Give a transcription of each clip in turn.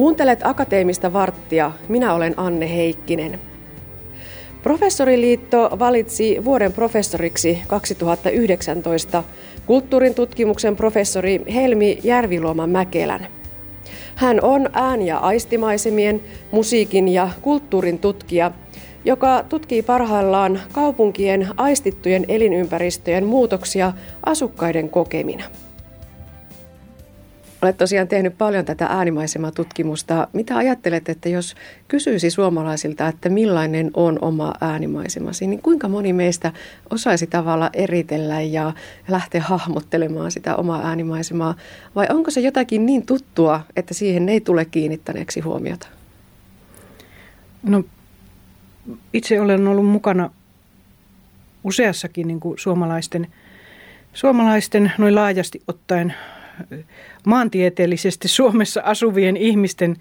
Kuuntelet Akateemista varttia. Minä olen Anne Heikkinen. Professoriliitto valitsi vuoden professoriksi 2019 kulttuurin tutkimuksen professori Helmi Järviluoma Mäkelän. Hän on ään- ja aistimaisemien, musiikin ja kulttuurin tutkija, joka tutkii parhaillaan kaupunkien aistittujen elinympäristöjen muutoksia asukkaiden kokemina. Olet tosiaan tehnyt paljon tätä äänimaisema-tutkimusta. Mitä ajattelet, että jos kysyisi suomalaisilta, että millainen on oma äänimaisemasi, niin kuinka moni meistä osaisi tavalla eritellä ja lähteä hahmottelemaan sitä omaa äänimaisemaa? Vai onko se jotakin niin tuttua, että siihen ei tule kiinnittäneeksi huomiota? No itse olen ollut mukana useassakin niin kuin suomalaisten, suomalaisten noin laajasti ottaen maantieteellisesti Suomessa asuvien ihmisten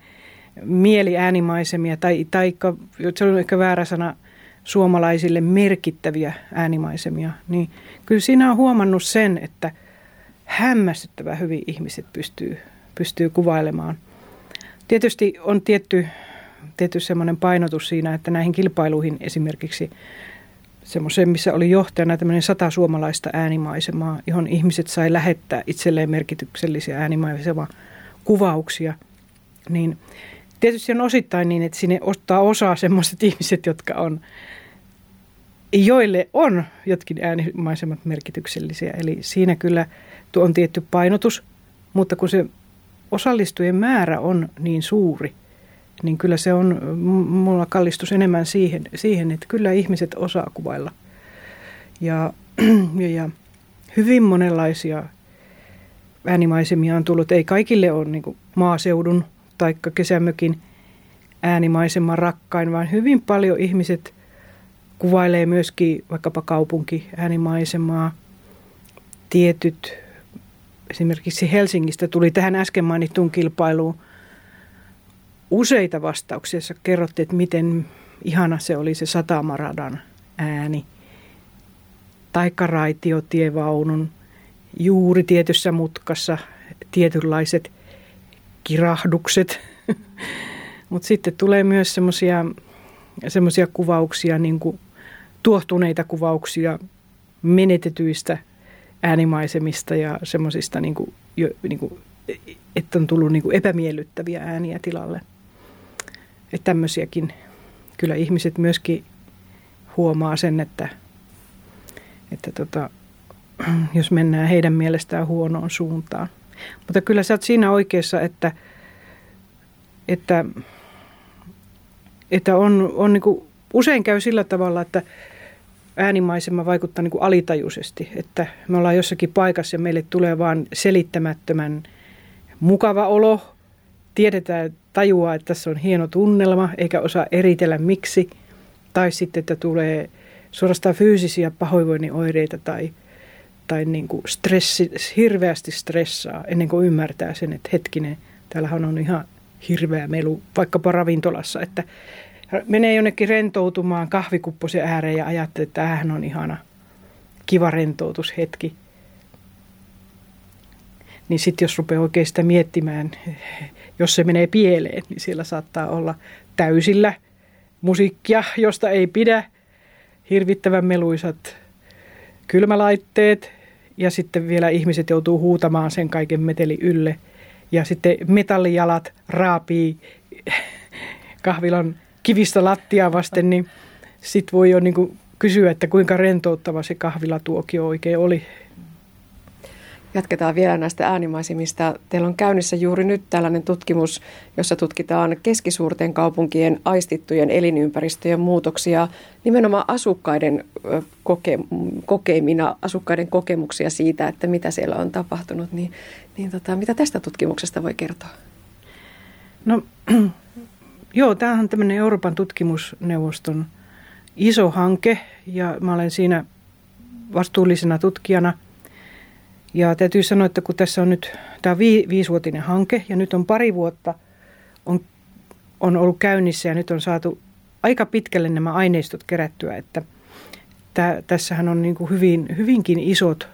mieliäänimaisemia, tai, tai se on ehkä väärä sana, suomalaisille merkittäviä äänimaisemia, niin kyllä siinä on huomannut sen, että hämmästyttävä hyvin ihmiset pystyy, pystyy kuvailemaan. Tietysti on tietty, tietty semmoinen painotus siinä, että näihin kilpailuihin esimerkiksi semmoiseen, missä oli johtajana tämmöinen sata suomalaista äänimaisemaa, johon ihmiset sai lähettää itselleen merkityksellisiä äänimaisemaa kuvauksia. Niin tietysti on osittain niin, että sinne ottaa osaa semmoiset ihmiset, jotka on, joille on jotkin äänimaisemat merkityksellisiä. Eli siinä kyllä tuo on tietty painotus, mutta kun se osallistujien määrä on niin suuri – niin kyllä se on, mulla kallistus enemmän siihen, siihen että kyllä ihmiset osaa kuvailla. Ja, ja, ja hyvin monenlaisia äänimaisemia on tullut. Ei kaikille ole niin maaseudun tai kesämökin äänimaisema rakkain, vaan hyvin paljon ihmiset kuvailee myöskin vaikkapa kaupunki äänimaisemaa. Tietyt, esimerkiksi Helsingistä tuli tähän äsken mainittuun kilpailuun – useita vastauksia, joissa kerrottiin, että miten ihana se oli se satamaradan ääni. Taikka raitiotievaunun juuri tietyssä mutkassa tietynlaiset kirahdukset. Mutta sitten tulee myös semmoisia kuvauksia, niin kuin tuohtuneita kuvauksia menetetyistä äänimaisemista ja semmoisista, niin niin että on tullut niin kuin epämiellyttäviä ääniä tilalle. Että tämmöisiäkin kyllä ihmiset myöskin huomaa sen, että, että tota, jos mennään heidän mielestään huonoon suuntaan. Mutta kyllä sä oot siinä oikeassa, että, että, että on, on niin kuin, usein käy sillä tavalla, että äänimaisema vaikuttaa niin kuin alitajuisesti, että me ollaan jossakin paikassa ja meille tulee vaan selittämättömän mukava olo, tiedetään, tajuaa, että tässä on hieno tunnelma, eikä osaa eritellä miksi. Tai sitten, että tulee suorastaan fyysisiä pahoinvoinnin oireita tai, tai niin kuin stressi, hirveästi stressaa ennen kuin ymmärtää sen, että hetkinen, täällähän on ihan hirveä melu vaikkapa ravintolassa, että menee jonnekin rentoutumaan kahvikupposen ääreen ja ajattelee, että tämähän on ihana kiva rentoutushetki. Niin sitten jos rupeaa oikein sitä miettimään jos se menee pieleen, niin siellä saattaa olla täysillä musiikkia, josta ei pidä, hirvittävän meluisat kylmälaitteet ja sitten vielä ihmiset joutuu huutamaan sen kaiken meteli ylle. Ja sitten metallijalat raapii kahvilan kivistä lattia vasten, niin sitten voi jo niin kysyä, että kuinka rentouttava se kahvilatuokio oikein oli Jatketaan vielä näistä äänimaisemista. Teillä on käynnissä juuri nyt tällainen tutkimus, jossa tutkitaan keskisuurten kaupunkien aistittujen elinympäristöjen muutoksia nimenomaan asukkaiden koke, kokeimina, asukkaiden kokemuksia siitä, että mitä siellä on tapahtunut. Niin, niin tota, mitä tästä tutkimuksesta voi kertoa? No joo, tämähän on tämmöinen Euroopan tutkimusneuvoston iso hanke ja mä olen siinä vastuullisena tutkijana – ja täytyy sanoa, että kun tässä on nyt, tämä vi, viisivuotinen hanke ja nyt on pari vuotta on, on ollut käynnissä ja nyt on saatu aika pitkälle nämä aineistot kerättyä, että tä, tässähän on niin kuin hyvin, hyvinkin isot,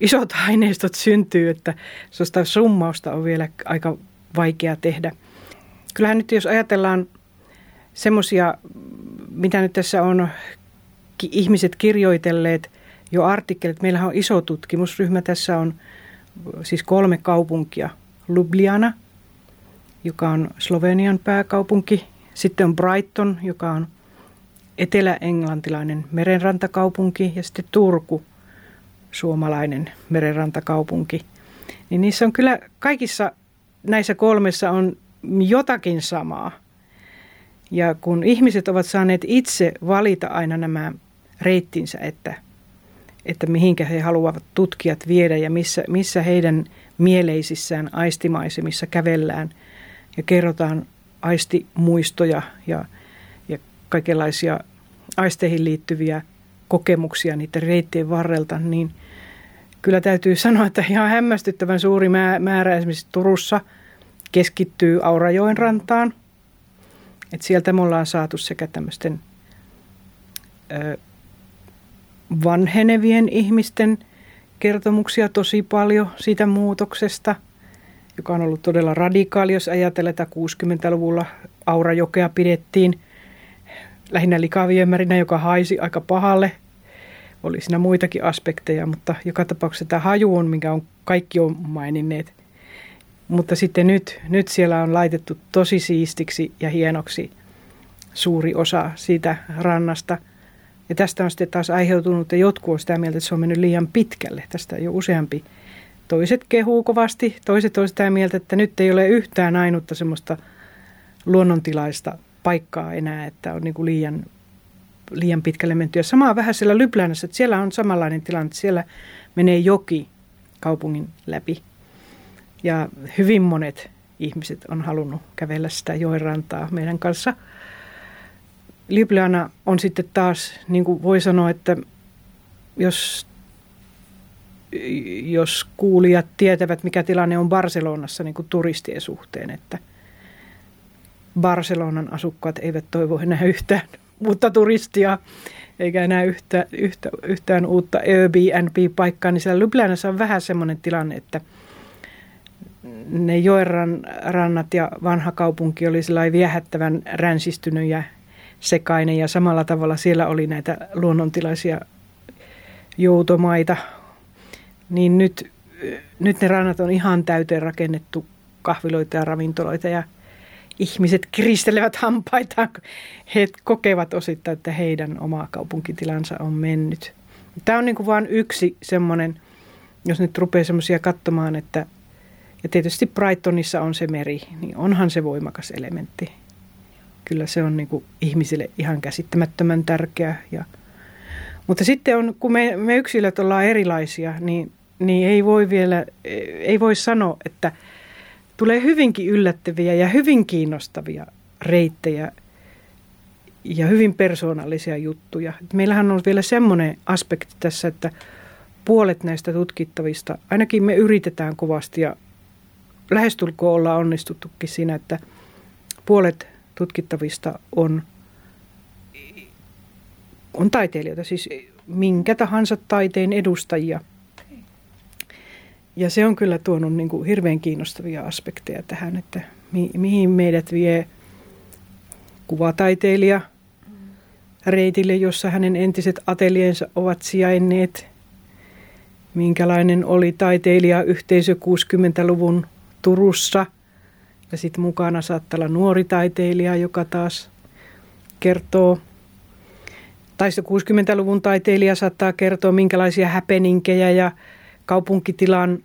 isot aineistot syntyy, että sellaista summausta on vielä aika vaikea tehdä. kyllähän nyt jos ajatellaan semmoisia, mitä nyt tässä on ihmiset kirjoitelleet jo artikkelit. Meillähän on iso tutkimusryhmä. Tässä on siis kolme kaupunkia. Ljubljana, joka on Slovenian pääkaupunki. Sitten on Brighton, joka on etelä-englantilainen merenrantakaupunki. Ja sitten Turku, suomalainen merenrantakaupunki. Niin niissä on kyllä kaikissa näissä kolmessa on jotakin samaa. Ja kun ihmiset ovat saaneet itse valita aina nämä reittinsä, että, että mihinkä he haluavat tutkijat viedä ja missä, missä heidän mieleisissään aistimaisemissa kävellään ja kerrotaan aistimuistoja ja, ja kaikenlaisia aisteihin liittyviä kokemuksia niiden reittien varrelta, niin kyllä täytyy sanoa, että ihan hämmästyttävän suuri määrä esimerkiksi Turussa keskittyy Aurajoen rantaan. Et sieltä me ollaan saatu sekä tämmöisten vanhenevien ihmisten kertomuksia tosi paljon siitä muutoksesta, joka on ollut todella radikaali, jos ajatellaan, että 60-luvulla Aurajokea pidettiin lähinnä likaviemärinä, joka haisi aika pahalle. Oli siinä muitakin aspekteja, mutta joka tapauksessa tämä haju on, minkä on kaikki on maininneet. Mutta sitten nyt, nyt siellä on laitettu tosi siistiksi ja hienoksi suuri osa siitä rannasta – ja tästä on sitten taas aiheutunut, että jotkut on sitä mieltä, että se on mennyt liian pitkälle. Tästä jo useampi. Toiset kehuu kovasti, toiset on sitä mieltä, että nyt ei ole yhtään ainutta semmoista luonnontilaista paikkaa enää, että on niin kuin liian, liian pitkälle menty. Ja samaa vähän siellä Lyplänässä, että siellä on samanlainen tilanne, siellä menee joki kaupungin läpi. Ja hyvin monet ihmiset on halunnut kävellä sitä joen rantaa meidän kanssa – Ljubljana on sitten taas, niin kuin voi sanoa, että jos, jos kuulijat tietävät, mikä tilanne on Barcelonassa niin kuin turistien suhteen, että Barcelonan asukkaat eivät toivo enää yhtään uutta turistia, eikä enää yhtä, yhtä, yhtään uutta Airbnb-paikkaa, niin siellä Ljubljanassa on vähän semmoinen tilanne, että ne joen rannat ja vanha kaupunki oli sellainen viehättävän ränsistynyt ja sekainen ja samalla tavalla siellä oli näitä luonnontilaisia joutomaita. Niin nyt, nyt ne rannat on ihan täyteen rakennettu kahviloita ja ravintoloita ja ihmiset kiristelevät hampaitaan, he kokevat osittain, että heidän oma kaupunkitilansa on mennyt. Tämä on niin kuin vain yksi semmoinen, jos nyt rupeaa semmoisia katsomaan, että ja tietysti Brightonissa on se meri, niin onhan se voimakas elementti kyllä se on niin kuin ihmisille ihan käsittämättömän tärkeä. Ja, mutta sitten on, kun me, me yksilöt ollaan erilaisia, niin, niin ei voi vielä, ei voi sanoa, että tulee hyvinkin yllättäviä ja hyvin kiinnostavia reittejä ja hyvin persoonallisia juttuja. Meillähän on vielä semmoinen aspekti tässä, että puolet näistä tutkittavista, ainakin me yritetään kovasti ja lähestulkoon ollaan onnistuttukin siinä, että puolet tutkittavista on, on taiteilijoita, siis minkä tahansa taiteen edustajia. Ja se on kyllä tuonut niin kuin hirveän kiinnostavia aspekteja tähän, että mi- mihin meidät vie kuvataiteilija reitille, jossa hänen entiset ateliensa ovat sijainneet. Minkälainen oli taiteilija yhteisö 60-luvun Turussa – ja sitten mukana saattaa olla nuori taiteilija, joka taas kertoo, tai se 60-luvun taiteilija saattaa kertoa, minkälaisia häpeninkejä ja kaupunkitilan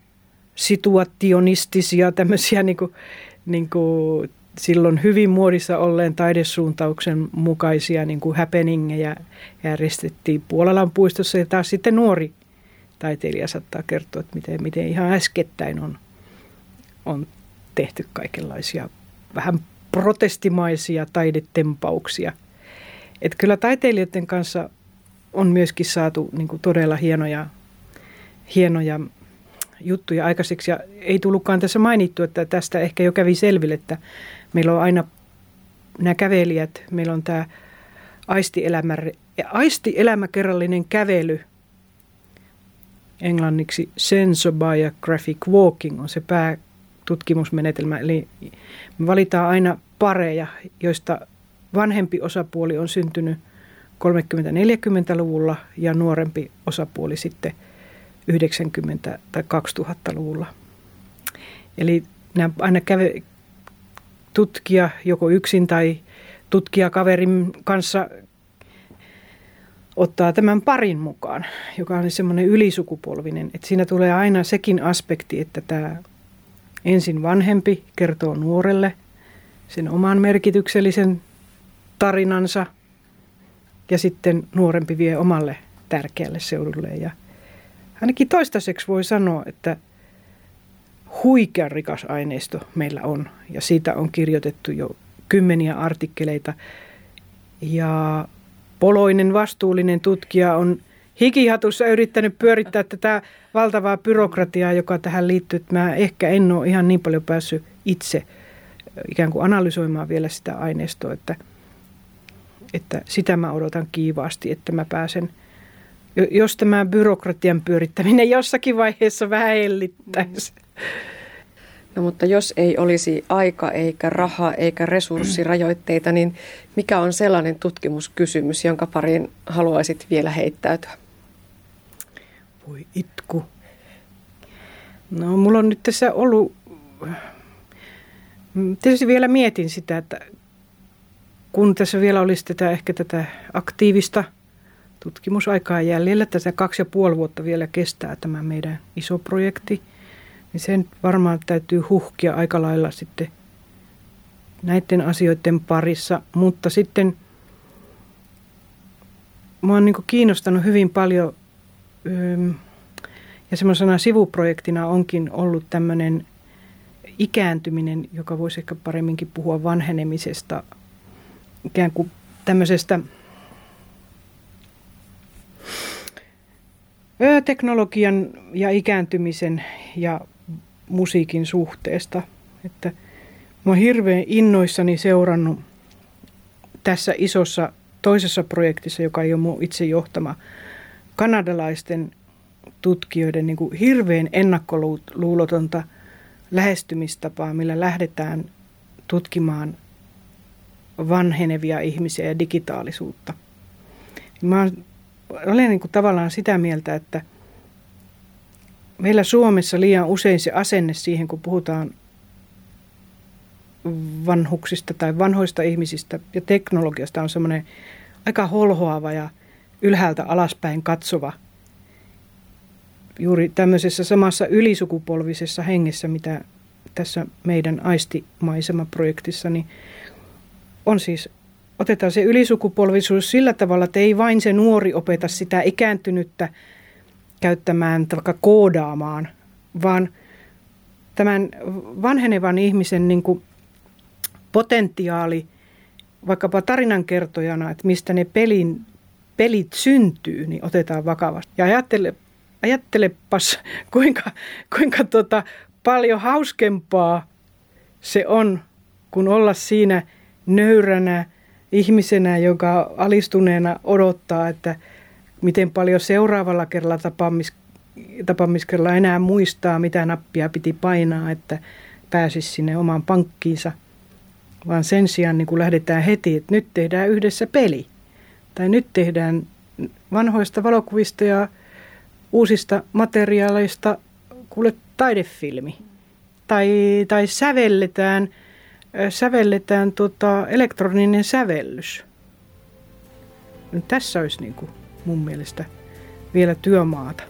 situationistisia tämmöisiä niin kuin, niin kuin silloin hyvin muodissa olleen taidesuuntauksen mukaisia niin kuin happeningejä järjestettiin Puolalan puistossa. Ja taas sitten nuori taiteilija saattaa kertoa, että miten, miten ihan äskettäin on, on tehty kaikenlaisia vähän protestimaisia taidetempauksia. Että kyllä taiteilijoiden kanssa on myöskin saatu niin kuin todella hienoja, hienoja juttuja aikaiseksi. Ja ei tullutkaan tässä mainittu, että tästä ehkä jo kävi selville, että meillä on aina nämä kävelijät, meillä on tämä aistielämä, aistielämäkerrallinen kävely, englanniksi sensobiographic walking on se pää, tutkimusmenetelmä. Eli valitaan aina pareja, joista vanhempi osapuoli on syntynyt 30-40-luvulla ja nuorempi osapuoli sitten 90- tai 2000-luvulla. Eli nämä aina käve, tutkija joko yksin tai tutkijakaverin kanssa ottaa tämän parin mukaan, joka on semmoinen ylisukupolvinen. Että siinä tulee aina sekin aspekti, että tämä ensin vanhempi kertoo nuorelle sen oman merkityksellisen tarinansa ja sitten nuorempi vie omalle tärkeälle seudulle. Ja ainakin toistaiseksi voi sanoa, että huikean rikas aineisto meillä on ja siitä on kirjoitettu jo kymmeniä artikkeleita. Ja poloinen vastuullinen tutkija on hikihatussa yrittänyt pyörittää tätä valtavaa byrokratiaa, joka tähän liittyy. Mä ehkä en ole ihan niin paljon päässyt itse ikään kuin analysoimaan vielä sitä aineistoa, että, että sitä mä odotan kiivaasti, että mä pääsen – jos tämä byrokratian pyörittäminen jossakin vaiheessa vähän hellittäisi. No mutta jos ei olisi aika eikä raha eikä resurssirajoitteita, niin mikä on sellainen tutkimuskysymys, jonka pariin haluaisit vielä heittäytyä? Voi itku. No mulla on nyt tässä ollut, tietysti vielä mietin sitä, että kun tässä vielä olisi tätä ehkä tätä aktiivista tutkimusaikaa jäljellä, tätä kaksi ja puoli vuotta vielä kestää tämä meidän iso projekti – niin sen varmaan täytyy huhkia aika lailla sitten näiden asioiden parissa. Mutta sitten mä oon niin kiinnostanut hyvin paljon ja semmoisena sivuprojektina onkin ollut tämmöinen ikääntyminen, joka voisi ehkä paremminkin puhua vanhenemisesta, ikään kuin tämmöisestä teknologian ja ikääntymisen ja musiikin suhteesta. Että mä oon hirveän innoissani seurannut tässä isossa toisessa projektissa, joka ei ole mun itse johtama, kanadalaisten tutkijoiden niin kuin hirveän ennakkoluulotonta lähestymistapaa, millä lähdetään tutkimaan vanhenevia ihmisiä ja digitaalisuutta. Mä olen niin kuin tavallaan sitä mieltä, että – meillä Suomessa liian usein se asenne siihen, kun puhutaan vanhuksista tai vanhoista ihmisistä ja teknologiasta on semmoinen aika holhoava ja ylhäältä alaspäin katsova. Juuri tämmöisessä samassa ylisukupolvisessa hengessä, mitä tässä meidän aistimaisema-projektissa, niin on siis, otetaan se ylisukupolvisuus sillä tavalla, että ei vain se nuori opeta sitä ikääntynyttä käyttämään, vaikka koodaamaan, vaan tämän vanhenevan ihmisen niin kuin potentiaali vaikkapa tarinankertojana, että mistä ne pelin, pelit syntyy, niin otetaan vakavasti. Ja ajattele, ajattelepas, kuinka, kuinka tota, paljon hauskempaa se on, kun olla siinä nöyränä ihmisenä, joka alistuneena odottaa, että – miten paljon seuraavalla kerralla tapaamis, tapaamiskerralla enää muistaa, mitä nappia piti painaa, että pääsisi sinne omaan pankkiinsa. Vaan sen sijaan niin kun lähdetään heti, että nyt tehdään yhdessä peli. Tai nyt tehdään vanhoista valokuvista ja uusista materiaaleista kuule taidefilmi. Tai, tai sävelletään, sävelletään tota elektroninen sävellys. Nyt tässä olisi niin kuin mun mielestä vielä työmaata.